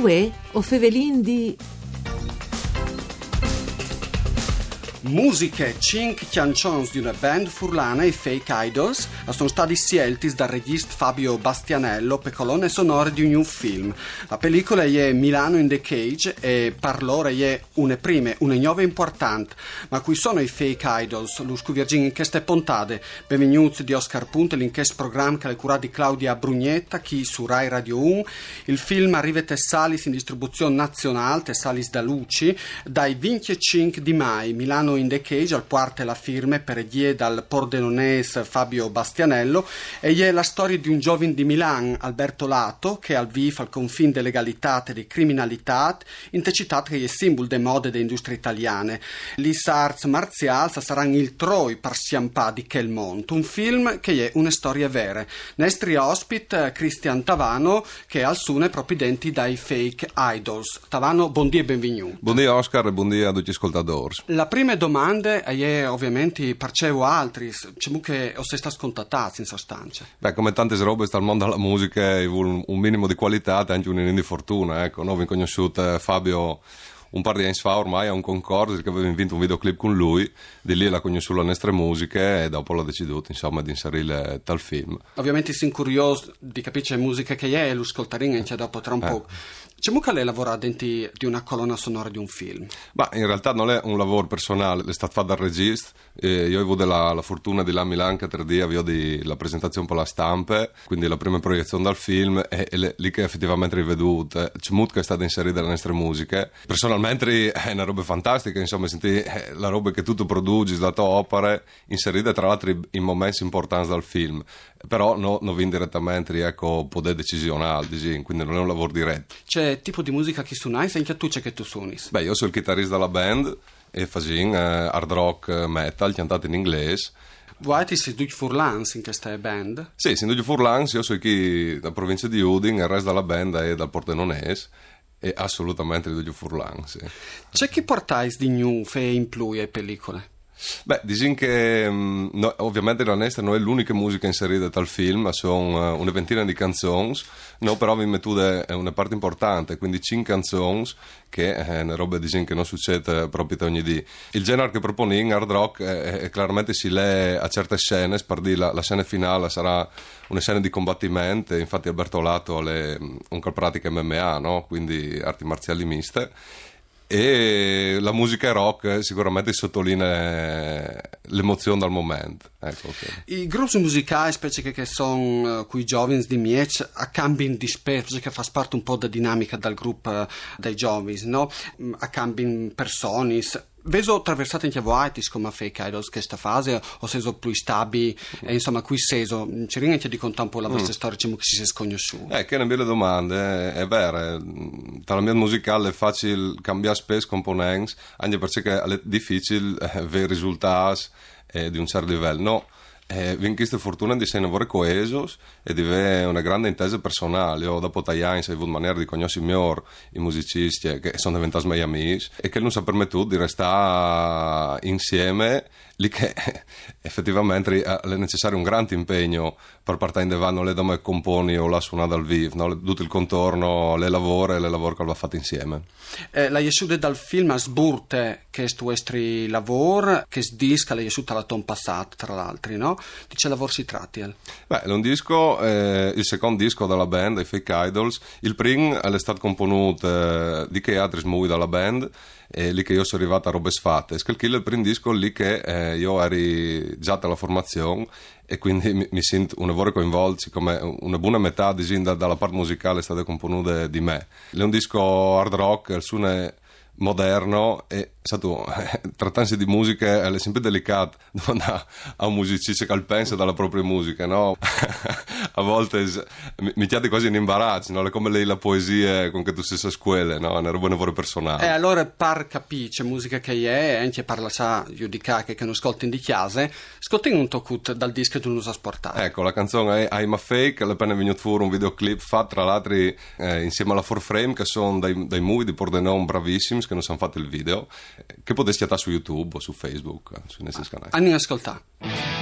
Uè, o fevelin di... Musiche 5 canzoni di una band furlana e fake idols sono stati scelti dal regista Fabio Bastianello per colonne sonore di un new film. La pellicola è Milano in the Cage e per loro è una prima, una nuova importante. Ma qui sono i fake idols? Lo scuvirgin in queste puntate. Benvenuti di Oscar Punte, l'inchiesta programma che è curato di Claudia Brugnetta, chi su Rai Radio 1. Il film arriva a Salis in distribuzione nazionale, a Salis da Luci, dai 25 di mai. Milano in the Cage, al quarto la firme per die dal pordenonese Fabio Bastianello e è la storia di un giovane di Milan, Alberto Lato, che al VIF al confine di legalità e di criminalità, in città che è simbolo delle mode delle industrie italiane. Lis arts marzials saranno il troi per sciampà di Kelmont, un film che è una storia vera. Nestri ospit Cristian Tavano, che al sune proprio denti dai fake idols. Tavano, buon dia e benvenuto. Buongiorno Oscar e buon dia a tutti gli ascoltatori. La prima domanda è ovviamente percevo altri, c'è che o sei stato scontattati in sostanza. Beh, come tante robe dal mondo della musica, un minimo di qualità e anche un di fortuna. Ecco, noi abbiamo conosciuto Fabio un par di anni fa ormai a un concorso che aveva vinto un videoclip con lui, di lì l'ha conosciuto le nostre musiche e dopo l'ha deciduto insomma di inserire tal film. Ovviamente sono curioso di capire musica che è e lo ascolteremo anche dopo tra un eh. po'. C'è mucca lei lavora dentro di una colonna sonora di un film? Ma in realtà non è un lavoro personale, è stato fatto dal regista. Eh, io ho avuto la, fortuna di là a Milano che tre giorni avevo la presentazione per la stampa, quindi la prima proiezione dal film e, e lì che effettivamente riveduta. C'è mucca è stata inserita nelle nostre musiche. Personalmente è una roba fantastica, insomma, senti eh, la roba che tu produci, la tua opera, inserita tra l'altro in momenti importanti dal film. Però no, non viene direttamente, ecco, potere decisionale, quindi non è un lavoro diretto. C'è tipo di musica che suonai, senti tu c'è che tu suoni? Beh, io sono il chitarrista della band e faccio eh, hard rock eh, metal, cantato in inglese. Ti sei due furlans in questa band? Sì, sono due furlans, io sono qui dalla provincia di Udin, il resto della band è dal Pordenonese e assolutamente due furlans. Sì. C'è chi portai di new fe in più alle pellicole? Beh, dicono che um, no, ovviamente la nostra non è l'unica musica inserita dal film, sono uh, una ventina di canzoni, no, però vi mettude è una parte importante, quindi cinque canzoni che è una roba dicono che non succede proprio ogni dì. Il genere che propone in hard rock è, è, chiaramente si lei a certe scene, dire la, la, scena finale sarà una scena di combattimento, infatti Alberto Lato ha un pratica MMA, no? quindi arti marziali miste e la musica rock sicuramente sottolinea l'emozione dal momento. Ecco, okay. I gruppi musicali, specie che, che sono uh, qui giovani di Miec, a cambiano di specie, che fa parte un po' della dinamica del gruppo uh, dei giovani, no? Mm, a cambiano persone, Vedo attraversato anche voi come fake idols questa fase o se più stabili e insomma qui seso. Ci ringa di contare un po' la vostra mm. storia diciamo che si è sconosciuto eh che è una bella domanda è, è vero tra la mia musicale è facile cambiare spesso componenti anche perché è difficile eh, avere risultati eh, di un certo livello. No eh, questa fortuna di essere coesos e di avere una grande intesa personale. Io dopo Tajani ho avuto maniera di conoscere meglio i musicisti eh, che sono diventati miei amici e che non si è permettuto di restare insieme lì che effettivamente è necessario un grande impegno per partire in devano le dome componi o la suonata dal vivo, no? tutto il contorno, le lavoro e le lavoro che va fatto insieme. Eh, la Jesude dal film a sburte che è questo lavoro, che sdisca la Jesude alla ton passato tra l'altro, no? Di che lavoro si tratti? Beh, è un disco, eh, il secondo disco della band, i Fake Idols, il primo è stato componuto eh, di che altri smuovi dalla band e lì che io sono arrivato a robe sfatte. Scalchilla il primo disco lì che io ero già alla formazione e quindi mi, mi sento un lavoro coinvolto come una buona metà di, dalla parte musicale è stata componuta di me. È un disco hard rock, il suono è moderno e stato, eh, trattandosi di musica è sempre delicato domandare a un musicista che pensa dalla propria musica no? a volte mi, chiede quasi in imbarazzo no? come lei la poesia con che tu stessa scuola no? una roba lavoro personale e eh, allora par capisce musica che è anche parla sa giudicare che non ascolti in di chiase ascolti un tocut dal disco che tu non sa sportare ecco la canzone è I'm a Fake appena venuto fuori un videoclip fatto tra l'altro eh, insieme alla 4Frame che sono dei, dei movie di Pordenone bravissimi che non sanno fatto il video che potessi andare su YouTube o su Facebook, eh, sui nostri canali. Anni ascoltare.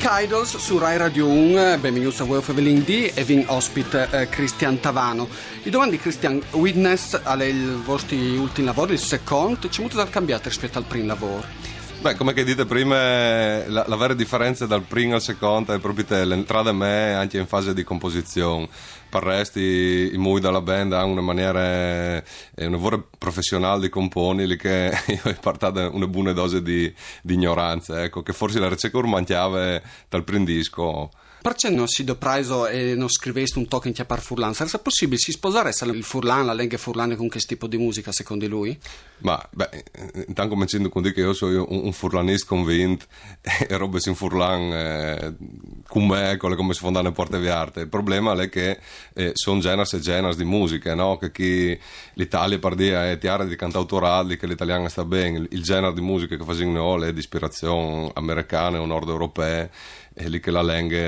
Fake Idols su Rai Radio 1, benvenuti a voi Fevelin D e vin ospite eh, Cristian Tavano. I domandi Cristian, Witness alle vostri ultimi lavori, il secondo, c'è molto da cambiare rispetto al primo lavoro? Beh, come che dite prima, la, la vera differenza dal primo al secondo è proprio l'entrata a me anche in fase di composizione. Per resto, i, i muri della band hanno una maniera, eh, una vera professionale di componi lì che io ho portato una buona dose di, di ignoranza, ecco, che forse la ricerca mancava dal primo disco. Perché non si dopreso e non scriveste un token che per Furlan? Sarebbe possibile si sposaresse il Furlan, la lingua Furlan con questo tipo di musica secondo lui? Ma, beh, intanto cominciando con dire che io sono un, un furlanista convinto e robe in Furlan eh, con me, con le come si fondano le porte viarte. Il problema è che eh, sono generi e generi di musica, no? Che chi l'Italia per dire è tiara di cantautorali, che l'italiano sta bene, il genere di musica che facciamo è di ispirazione americana o nord europea è lì che la lingua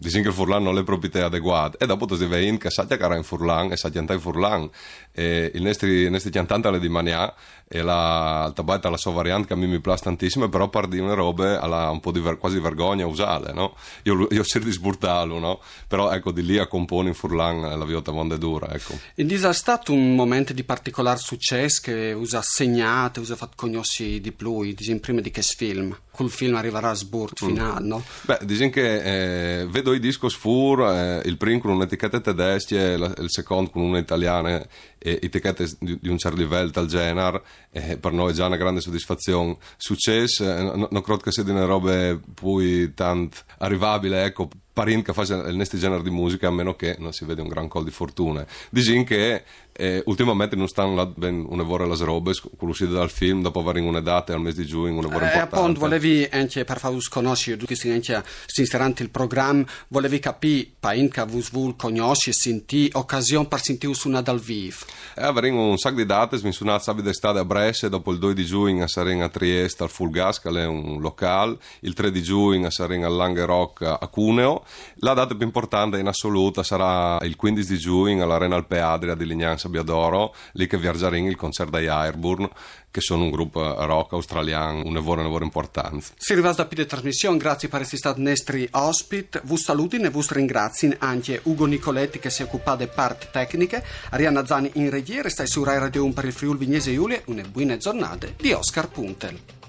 dicono che il furlan non ha le proprietà adeguate e dopo si vede che sa che in furlan e sa che in furlan e il nostri, il nostri cantanti di mania e la alta baita la sua variante che a me mi piace tantissimo però per di una roba ha un po' di ver, quasi vergogna a usare no? io, io cerco di sburtarlo no? però ecco di lì a compone in furlan la vita monda dura ecco. in è stato un momento di particolare successo che usa segnato usa fatto conoscere di più prima di che film col film arriverà a sburt mm. finale no? beh dicono che eh, vedo i discos fur eh, il primo con un'etichetta tedesca e il secondo con una italiana e etichette di, di un certo livello tal genere eh, per noi è già una grande soddisfazione. Successo eh, non no credo che sia di una roba poi tanto arrivabile ecco Parin che fa il nostro genere di musica a meno che non si vede un gran col di fortuna. Dicono che eh, ultimamente non stanno ben una vora le robe con l'uscita dal film dopo aver una data al mese di giugno una vora eh, importante. appunto volevi anche per farvi conoscere tutti anche sinceramente il programma volevi capire pain che conoscere e sentire occasione per sentire una dal vivo eh, avremo un sacco di date mi sono sabato d'estate a Brescia dopo il 2 di giugno saremo a Trieste al Full Gas che è un locale il 3 di giugno saremo al Lange Rock a Cuneo la data più importante in assoluta sarà il 15 di giugno all'Arena Alpe Adria di Lignano Sabbiadoro, lì che viaggeremo il concerto dai Airburn, che sono un gruppo rock australiano, un lavoro, un lavoro importante. Si arriva da più trasmissione, grazie per essere stati nostri ospiti, vi saluto e vi ringrazio anche Ugo Nicoletti che si occupa di parti tecniche, Arianna Zani in regia, stai su Rai Radio 1 per il Friuli Vignese Giulia, una buona giornata di Oscar Puntel.